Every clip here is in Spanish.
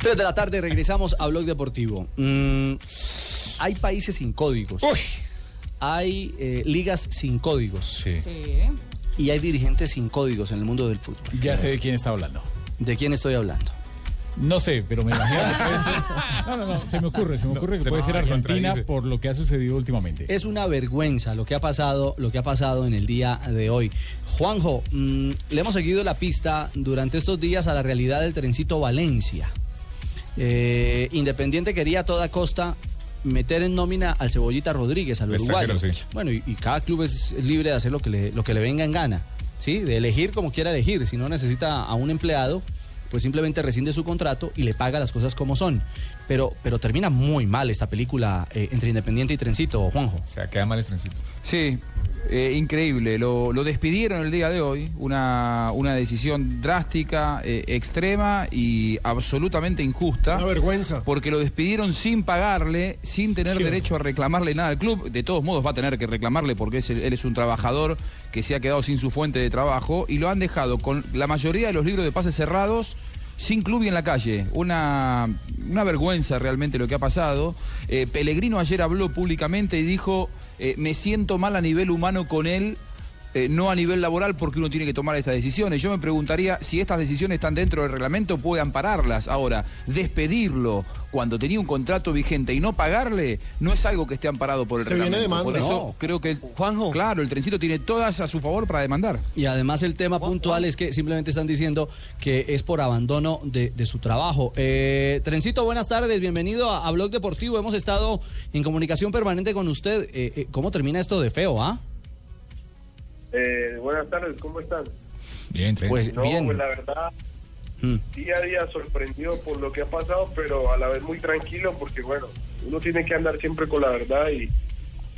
3 de la tarde regresamos a Blog Deportivo. Mm, hay países sin códigos. Hay eh, ligas sin códigos. Sí. Y hay dirigentes sin códigos en el mundo del fútbol. Ya sé de quién está hablando. ¿De quién estoy hablando? No sé, pero me imagino que puede ser. No, no, no, se me ocurre, se me ocurre que se puede ser se Argentina por lo que ha sucedido últimamente. Es una vergüenza lo que ha pasado, lo que ha pasado en el día de hoy. Juanjo, mm, le hemos seguido la pista durante estos días a la realidad del trencito Valencia. Eh, Independiente quería a toda costa meter en nómina al Cebollita Rodríguez, al uruguayo. sí. Bueno, y, y cada club es libre de hacer lo que le, lo que le venga en gana, ¿sí? De elegir como quiera elegir. Si no necesita a un empleado, pues simplemente rescinde su contrato y le paga las cosas como son. Pero, pero termina muy mal esta película eh, entre Independiente y Trencito, Juanjo. O sea, queda mal el trencito. Sí, eh, increíble. Lo, lo despidieron el día de hoy. Una, una decisión drástica, eh, extrema y absolutamente injusta. Una vergüenza. Porque lo despidieron sin pagarle, sin tener derecho a reclamarle nada al club. De todos modos va a tener que reclamarle porque es él es un trabajador que se ha quedado sin su fuente de trabajo y lo han dejado con la mayoría de los libros de pases cerrados. Sin club y en la calle. Una, una vergüenza realmente lo que ha pasado. Eh, Pellegrino ayer habló públicamente y dijo, eh, me siento mal a nivel humano con él, eh, no a nivel laboral porque uno tiene que tomar estas decisiones. Yo me preguntaría si estas decisiones están dentro del reglamento, puede ampararlas. Ahora, despedirlo cuando tenía un contrato vigente y no pagarle, no es algo que esté amparado por el Se viene reglamento. demanda. Por eso No. creo que, Juanjo. claro, el trencito tiene todas a su favor para demandar. Y además el tema puntual es que simplemente están diciendo que es por abandono de, de su trabajo. Eh, Trencito, buenas tardes, bienvenido a, a Blog Deportivo. Hemos estado en comunicación permanente con usted. Eh, eh, ¿Cómo termina esto de feo, ah? Eh, buenas tardes, ¿cómo están? Bien. Pues No, bien. pues la verdad, Mm. día a día sorprendido por lo que ha pasado, pero a la vez muy tranquilo porque, bueno, uno tiene que andar siempre con la verdad y,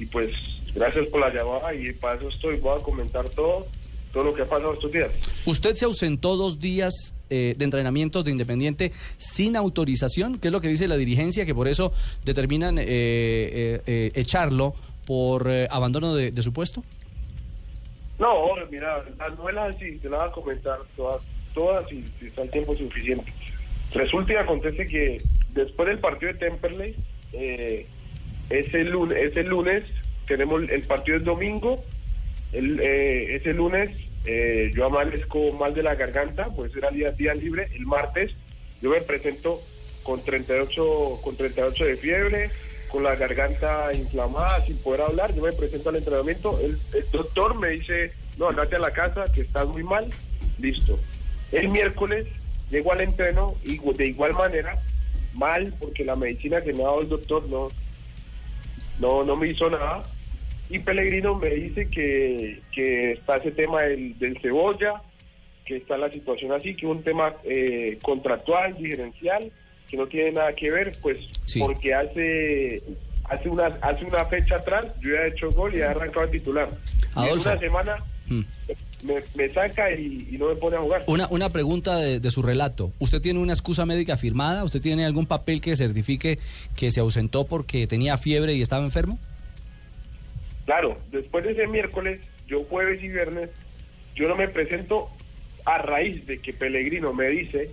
y pues gracias por la llamada y para eso estoy, voy a comentar todo, todo lo que ha pasado estos días. Usted se ausentó dos días eh, de entrenamiento de Independiente sin autorización, que es lo que dice la dirigencia, que por eso determinan eh, eh, eh, echarlo por eh, abandono de, de su puesto. No, mira, la novela así, te la voy a comentar todas, todas y si está el tiempo suficiente. Resulta y acontece que después del partido de Temperley, eh, ese, lunes, ese lunes, tenemos el partido es domingo, el, eh, ese lunes eh, yo amanezco mal de la garganta, pues era día, día libre, el martes yo me presento con 38, con 38 de fiebre, con la garganta inflamada, sin poder hablar, yo me presento al entrenamiento, el, doctor me dice, no, andate a la casa, que estás muy mal, listo. El miércoles llego al entreno y de igual manera, mal, porque la medicina que me ha dado el doctor no, no, no me hizo nada. Y Pellegrino me dice que, que está ese tema del, del cebolla, que está la situación así, que un tema eh, contractual, diferencial, que no tiene nada que ver, pues Sí. porque hace hace una hace una fecha atrás yo ya he hecho gol y he arrancado a titular. Y en una semana Mm. me, me saca y, y no me pone a jugar. Una, una pregunta de, de su relato. ¿Usted tiene una excusa médica firmada? ¿Usted tiene algún papel que certifique que se ausentó porque tenía fiebre y estaba enfermo? Claro, después de ese miércoles, yo jueves y viernes, yo no me presento a raíz de que Pellegrino me dice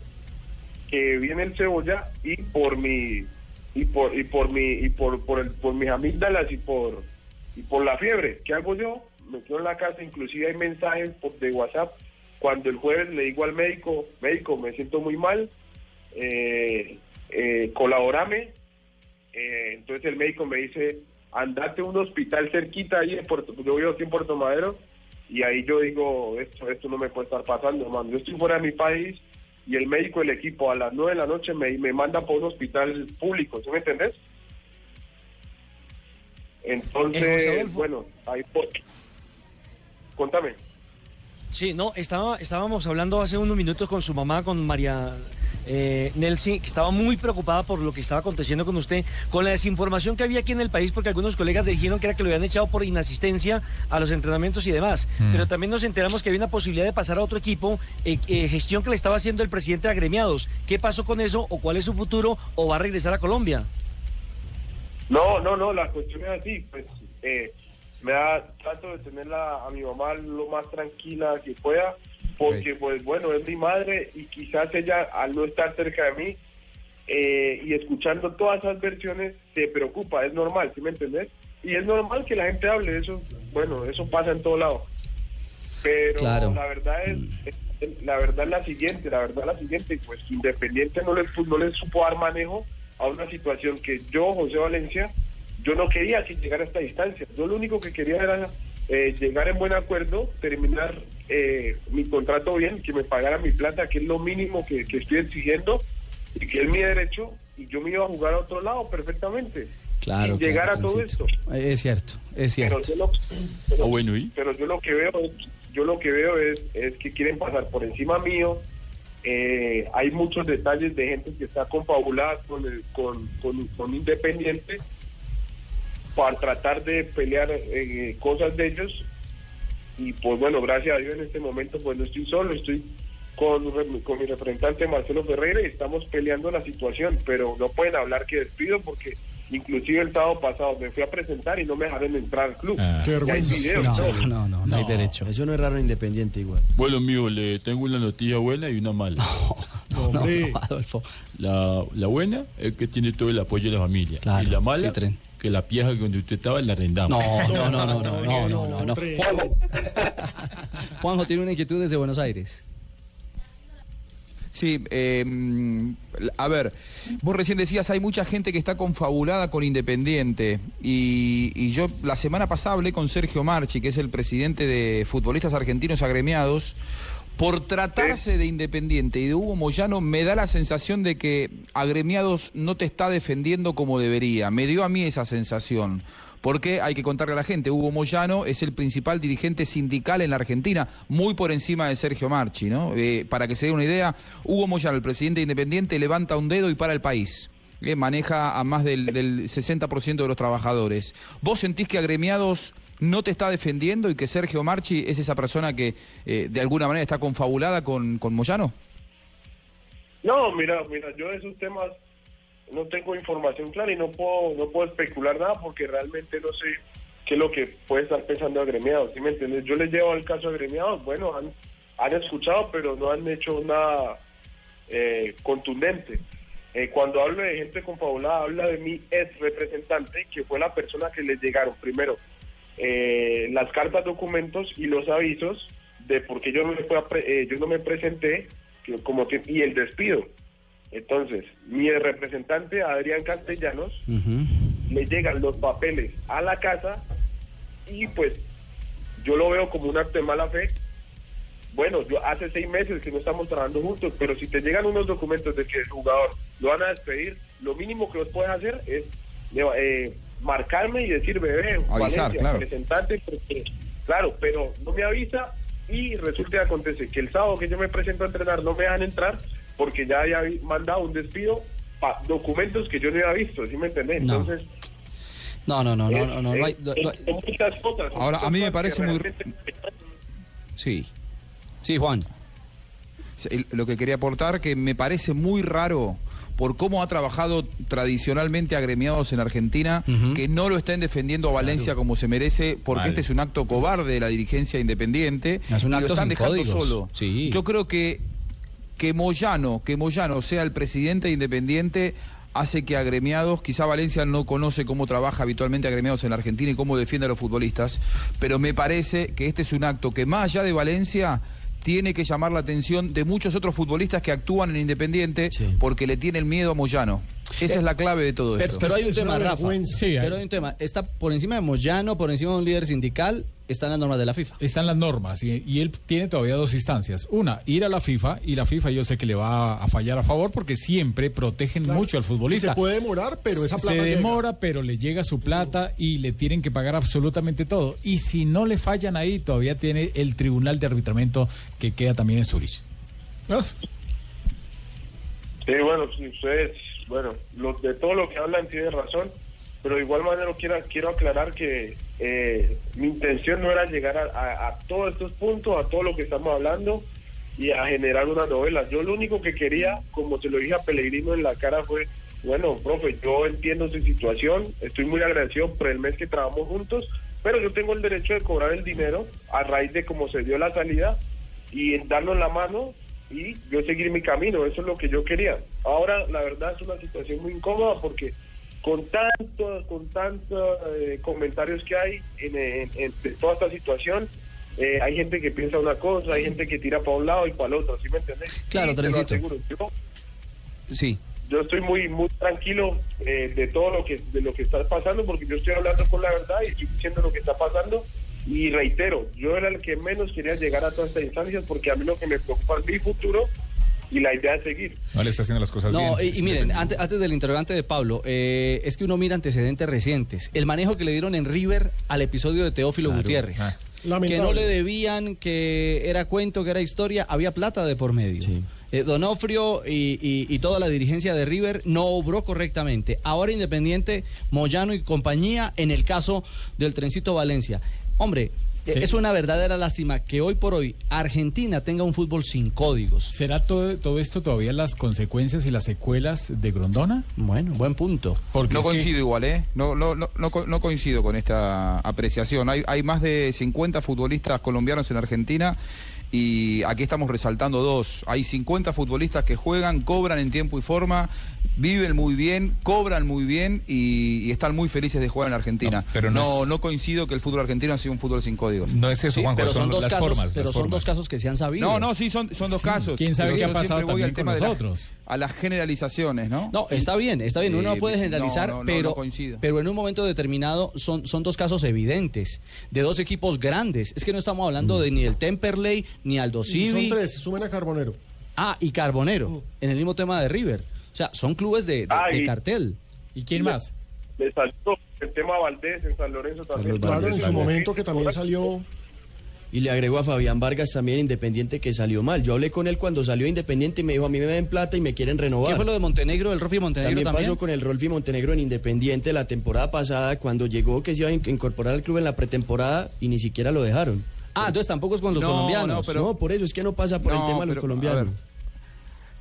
que viene el cebolla y por mi y por y por mi y por por, el, por mis amígdalas y por y por la fiebre. ¿Qué hago yo? Me quedo en la casa, inclusive hay mensajes por- de WhatsApp cuando el jueves le digo al médico, médico, me siento muy mal, eh, eh, colaborame, eh, entonces el médico me dice, andate a un hospital cerquita ahí en Puerto, yo vivo aquí en Puerto Madero, y ahí yo digo, esto, esto no me puede estar pasando, hermano. Yo estoy fuera de mi país y el médico del equipo a las nueve de la noche me, me manda por un hospital público, ¿sí me entendés? Entonces, bueno, ahí por... Contame. Sí, no, estaba, estábamos hablando hace unos minutos con su mamá, con María eh, Nelsi, que estaba muy preocupada por lo que estaba aconteciendo con usted, con la desinformación que había aquí en el país, porque algunos colegas dijeron que era que lo habían echado por inasistencia a los entrenamientos y demás. Pero también nos enteramos que había una posibilidad de pasar a otro equipo, eh, eh, gestión que le estaba haciendo el presidente de agremiados. ¿Qué pasó con eso? ¿O cuál es su futuro? ¿O va a regresar a Colombia? No, no, no, la cuestión es así, pues eh, me da trato de tenerla a mi mamá lo más tranquila que pueda, porque pues bueno, es mi madre y quizás ella al no estar cerca de mí, eh, y escuchando todas esas versiones se preocupa, es normal, ¿sí me entendés? Y es normal que la gente hable, eso, bueno, eso pasa en todo lado. Pero Claro. la verdad es, la verdad es la siguiente, la verdad es la siguiente, pues Independiente no les, no les supo dar manejo a una situación que yo, José Valencia, yo no quería que llegara a esta distancia. Yo lo único que quería era eh, llegar en buen acuerdo, terminar eh, mi contrato bien, que me pagara mi plata, que es lo mínimo que, que estoy exigiendo, y que es mi derecho, y yo me iba a jugar a otro lado perfectamente. Claro. Sin llegar claro, a todo esto. Es cierto, es Pero cierto. yo lo, pero- Ah, bueno, ¿y? pero yo lo que veo es, yo lo que veo es, es que quieren pasar por encima mío. Eh, hay muchos detalles de gente que está confabulada con, el- con, con, con Independiente para tratar de pelear eh, cosas de ellos. Y pues bueno, gracias a Dios en este momento pues no estoy solo, estoy con, con mi representante Marcelo Ferreira y estamos peleando la situación, pero no pueden hablar que despido porque inclusive el sábado pasado me fui a presentar y no me dejaron entrar al club. Ah. Qué vergüenza. videos, No, todo. no, no, no hay No. derecho. Eso no es raro en Independiente igual. Bueno, amigo, le tengo una noticia buena y una mala. No, no. Adolfo. La, la buena es que tiene todo el apoyo de la familia. Claro, y la mala, sí, tren. Que la pieza que donde usted estaba la arrendamos. No, no, no, no, no, no, no, no. Juanjo, Juanjo tiene una inquietud desde Buenos Aires. Sí, eh, a ver, vos recién decías, hay mucha gente que está confabulada con Independiente y, y yo la semana pasada hablé con Sergio Marchi, que es el presidente de Futbolistas Argentinos Agremiados. Por tratarse de Independiente y de Hugo Moyano, me da la sensación de que Agremiados no te está defendiendo como debería. Me dio a mí esa sensación. Porque hay que contarle a la gente, Hugo Moyano es el principal dirigente sindical en la Argentina, muy por encima de Sergio Marchi, ¿no? Eh, para que se dé una idea, Hugo Moyano, el presidente independiente, levanta un dedo y para el país. Eh, maneja a más del, del 60% de los trabajadores. ¿Vos sentís que Agremiados no te está defendiendo y que Sergio Marchi es esa persona que eh, de alguna manera está confabulada con, con Moyano? No, mira, mira, yo de esos temas no tengo información clara y no puedo, no puedo especular nada porque realmente no sé qué es lo que puede estar pensando agremiados, ¿sí me entiendes? Yo les llevo al caso agremiados, bueno, han, han escuchado, pero no han hecho nada eh, contundente. Eh, cuando hablo de gente confabulada, habla de mi ex representante, que fue la persona que les llegaron primero eh, las cartas, documentos y los avisos de por qué yo no me, fui a pre- eh, yo no me presenté que como que- y el despido. Entonces, mi representante, Adrián Castellanos, Ujú. le llegan los papeles a la casa y pues yo lo veo como un acto de mala fe. Bueno, yo hace seis meses que no estamos trabajando juntos, pero si te llegan unos documentos de que el jugador lo van a despedir, lo mínimo que vos puedes hacer es eh, marcarme y decir, bebé, Avisar, Valencia, claro. representante, porque- claro, pero no me avisa y resulta que acontece que el sábado que yo me presento a entrenar no me dejan entrar porque ya había mandado un despido pa- documentos que yo no había visto, ¿sí me entendés? No. Entonces, No, no, no, no, no, no, no hay- no- muchas cosas. Ahora, a mí me parece muy- realmente- Sí. Sí, Juan. Lo que quería aportar, que me parece muy raro por cómo ha trabajado tradicionalmente agremiados en Argentina, que no lo estén defendiendo a Valencia como se merece, porque Mal. este es un acto cobarde de la dirigencia independiente Es un y acto lo están dejando códigos. solo. Sí. Yo creo que que Moyano, que Moyano sea el presidente de Independiente hace que agremiados, quizá Valencia no conoce cómo trabaja habitualmente agremiados en la Argentina y cómo defiende a los futbolistas, pero me parece que este es un acto que más allá de Valencia tiene que llamar la atención de muchos otros futbolistas que actúan en Independiente Sí. porque le tienen miedo a Moyano. Esa es la clave de todo Pero, esto. pero hay un Es tema, Rafa. Sí, hay- pero hay un tema. Está por encima de Moyano, por encima de un líder sindical, están las normas de la FIFA. Están las normas y, y él tiene todavía dos instancias. Una, ir a la FIFA y la FIFA yo sé que le va a fallar a favor porque siempre protegen Claro. mucho al Y futbolista. se puede demorar, pero esa plata Se llega. demora, pero le llega su plata y le tienen que pagar absolutamente todo. Y si no le fallan ahí, todavía tiene el tribunal de arbitramiento que queda también en Zurich. ¿No? Sí, bueno, si ustedes, bueno, lo- de todo lo que hablan tienen razón, pero de igual manera quiero, quiero aclarar que eh, mi intención no era llegar a todos estos puntos, a todo lo que estamos hablando y a generar una novela. Yo lo único que quería, como se lo dije a Pellegrino en la cara, fue, bueno, profe, yo entiendo su situación, estoy muy agradecido por el mes que trabajamos juntos, pero yo tengo el derecho de cobrar el dinero a raíz de cómo se dio la salida y en darnos la mano y yo seguir mi camino, eso es lo que yo quería. Ahora, la verdad, es una situación muy incómoda porque con tantos con tantos eh, comentarios que hay en, en- en- de toda esta situación, eh, hay gente que piensa una cosa, hay gente que tira para un lado y para el otro, ¿sí me entendés? Claro, Y te lo Trencito. aseguro, yo Sí. yo estoy muy muy tranquilo eh, de todo lo que de lo que está pasando porque yo estoy hablando con la verdad y estoy diciendo lo que está pasando y reitero yo era el que menos quería llegar a todas estas instancias porque a mí lo que me preocupa es mi futuro y la idea es seguir No le está haciendo las cosas No, bien. y, y miren, antes, antes del interrogante de Pablo, eh, es que uno mira antecedentes recientes. El manejo que le dieron en River al episodio de Teófilo Claro. Gutiérrez. Ah. Que no le debían, que era cuento, que era historia, había plata de por medio. Sí. Eh, Donofrio y, y- y toda la dirigencia de River no obró correctamente. Ahora Independiente, Moyano y compañía en el caso del Trencito Valencia. Hombre, Sí. es una verdadera lástima que hoy por hoy Argentina tenga un fútbol sin códigos. ¿Será todo, todo esto todavía las consecuencias y las secuelas de Grondona? Bueno, buen punto. Porque No que- coincido igual, ¿eh? No, no, no, no, co- no coincido con esta apreciación. Hay, hay más de 50 futbolistas colombianos en Argentina y aquí estamos resaltando dos. Hay 50 futbolistas que juegan, cobran en tiempo y forma, viven muy bien, cobran muy bien y, y están muy felices de jugar en Argentina. No, pero no no, es- no coincido que el fútbol argentino ha sido un fútbol sin códigos. No es eso, Sí, Juanjo, pero son, dos las casos, formas. pero las son formas. dos casos que se han sabido. No, no, sí, son, son dos Sí, casos. quién sabe Pero qué ha pasado también con nosotros. A las generalizaciones, ¿no? No, está bien, está bien, uno Eh, no puede generalizar, no, no, pero, no coincido. pero en un momento determinado son, son dos casos evidentes de dos equipos grandes. Es que no estamos hablando de ni el Temperley, ni Aldo Y son Civi. tres, sumen a Carbonero. Ah, y Carbonero, en el mismo tema de River. O sea, son clubes de, de- Ah, de y- cartel. ¿Y quién más? le salió el tema Valdés en San Lorenzo también Claro, en su momento que también salió Y le agregó a Fabián Vargas también Independiente que salió mal. Yo hablé con él cuando salió Independiente y me dijo, a mí me den plata y me quieren renovar. ¿Qué fue lo de Montenegro, el Rofi Montenegro También, también? pasó con el Rolfi Montenegro en Independiente la temporada pasada, cuando llegó que se iba a in- incorporar al club en la pretemporada y ni siquiera lo dejaron. Ah, entonces tampoco es con los No, colombianos. no, pero- no, por eso es que no pasa por el tema de los pero, colombianos.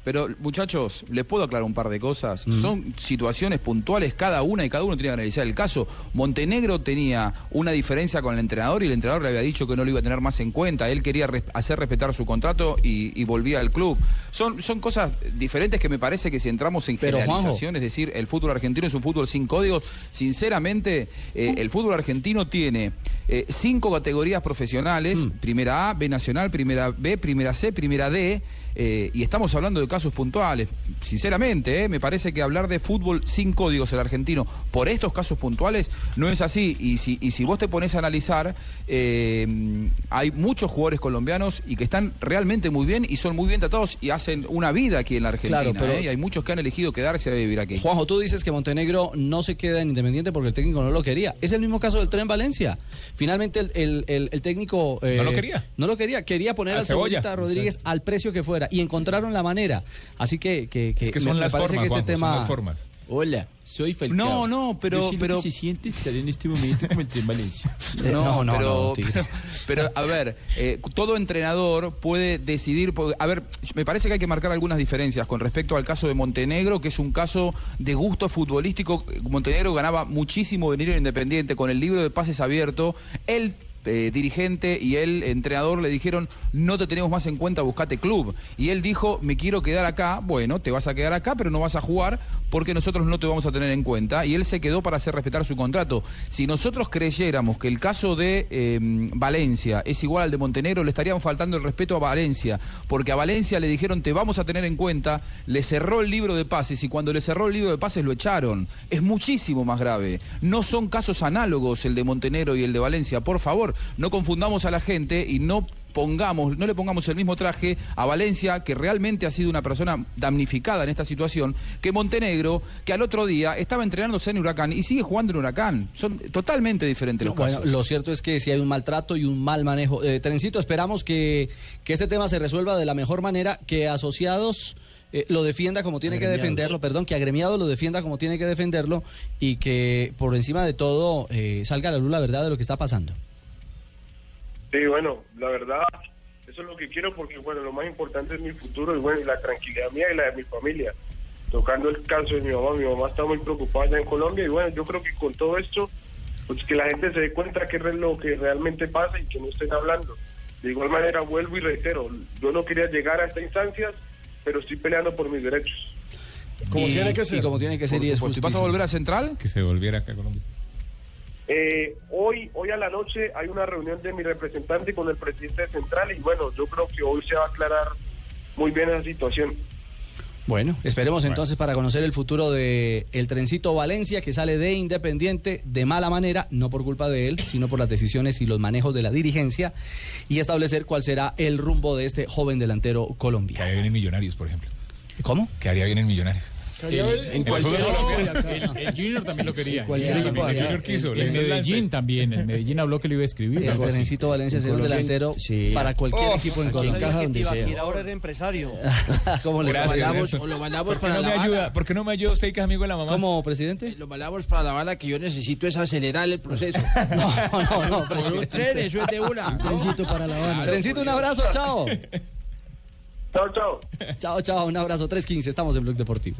Pero muchachos, les puedo aclarar un par de cosas. Son situaciones puntuales cada una y cada uno tiene que analizar el caso. Montenegro tenía una diferencia con el entrenador y el entrenador le había dicho que no lo iba a tener más en cuenta. Él quería res- hacer respetar su contrato y, y volvía al club. Son, son cosas diferentes que me parece que si entramos en Pero, Juanjo. generalización, es decir, el fútbol argentino es un fútbol sin códigos, sinceramente, eh, el fútbol argentino tiene eh, cinco categorías profesionales, primera A, B nacional, primera B, primera C, primera D, eh, y estamos hablando de casos puntuales. Sinceramente, eh, me parece que hablar de fútbol sin códigos el argentino por estos casos puntuales no es así. Y si, y si vos te pones a analizar, eh, hay muchos jugadores colombianos y que están realmente muy bien y son muy bien tratados y hacen una vida aquí en la Argentina. Claro, pero- eh, y hay muchos que han elegido quedarse a vivir aquí. Juanjo, tú dices que Montenegro no se queda en Independiente porque el técnico no lo quería. Es el mismo caso del Tren Valencia. Finalmente el, el- el- el técnico... eh, No lo quería. No lo quería. Quería poner A al Cebolla. Cebollita Rodríguez al precio que fuera. Y encontraron la manera. Así que... que, Es que son me- me las parece formas, que este Juanjo, tema... son las formas. Hola, soy Falcao. No, no, pero- Yo sé lo pero- que se siente estar en este momento como el Tren Valencia. No, no, pero, no, pero, pero, a ver, eh, todo entrenador puede decidir. A ver, me parece que hay que marcar algunas diferencias con respecto al caso de Montenegro, que es un caso de gusto futbolístico. Montenegro ganaba muchísimo dinero en Independiente con el libro de pases abierto. Él. Eh, dirigente y el entrenador le dijeron no te tenemos más en cuenta, buscate club. Y él dijo, me quiero quedar acá, bueno, te vas a quedar acá, pero no vas a jugar porque nosotros no te vamos a tener en cuenta. Y él se quedó para hacer respetar su contrato. Si nosotros creyéramos que el caso de eh, Valencia es igual al de Montenegro, le estarían faltando el respeto a Valencia, porque a Valencia le dijeron te vamos a tener en cuenta, le cerró el libro de pases y cuando le cerró el libro de pases lo echaron. Es muchísimo más grave. No son casos análogos el de Montenegro y el de Valencia. Por favor, no confundamos a la gente y no pongamos, no le pongamos el mismo traje a Valencia, que realmente ha sido una persona damnificada en esta situación, que Montenegro, que al otro día estaba entrenándose en Huracán y sigue jugando en Huracán. Son totalmente diferentes los Bueno, casos. lo cierto es que si hay un maltrato y un mal manejo. Eh, Trencito, esperamos que, que este tema se resuelva de la mejor manera, que asociados eh, lo defienda como tiene que defenderlo, perdón, que agremiado lo defienda como tiene que defenderlo y que por encima de todo eh, salga a la luz la verdad de lo que está pasando. Sí, bueno, la verdad, eso es lo que quiero porque, bueno, lo más importante es mi futuro y, bueno, y la tranquilidad mía y la de mi familia. Tocando el caso de mi mamá, mi mamá está muy preocupada allá en Colombia y, bueno, yo creo que con todo esto, pues que la gente se dé cuenta qué es lo que realmente pasa y que no estén hablando. De igual manera, vuelvo y reitero, yo no quería llegar a estas instancias, pero estoy peleando por mis derechos. Como y, tiene que ser. Y como tiene que ser, y es ¿Y vas a volver a Central? Que se volviera acá a Colombia. Eh, hoy, hoy a la noche hay una reunión de mi representante con el presidente de Central y bueno, yo creo que hoy se va a aclarar muy bien esa situación. Bueno, esperemos entonces para conocer el futuro de el trencito Valencia que sale de Independiente de mala manera, no por culpa de él, sino por las decisiones y los manejos de la dirigencia y establecer cuál será el rumbo de este joven delantero Que haría colombiano. bien en Millonarios, por ejemplo. ¿Cómo? Que haría bien en Millonarios. Ver- En cualquier el, el Junior también lo quería. cualquier El equipo Junior quiso. El- El el Medellín también. El Medellín habló que lo iba a escribir. El trencito Valencia En será un delantero para cualquier equipo en Colombia. encaja donde sea. ahora era empresario. ¿Cómo le o lo mandamos ¿Por qué para no La ayuda? ¿Por qué no me ayuda usted que es amigo de la mamá? ¿Cómo, presidente? Lo mandamos para La Habana que yo necesito es acelerar el proceso. No, no, no, Por un presidente. tren, eso es de una. Trencito para La Habana. Trencito, un abrazo, chao. Chao, chao. Chao, chao, un abrazo. 3.15, estamos en Blog Deportivo.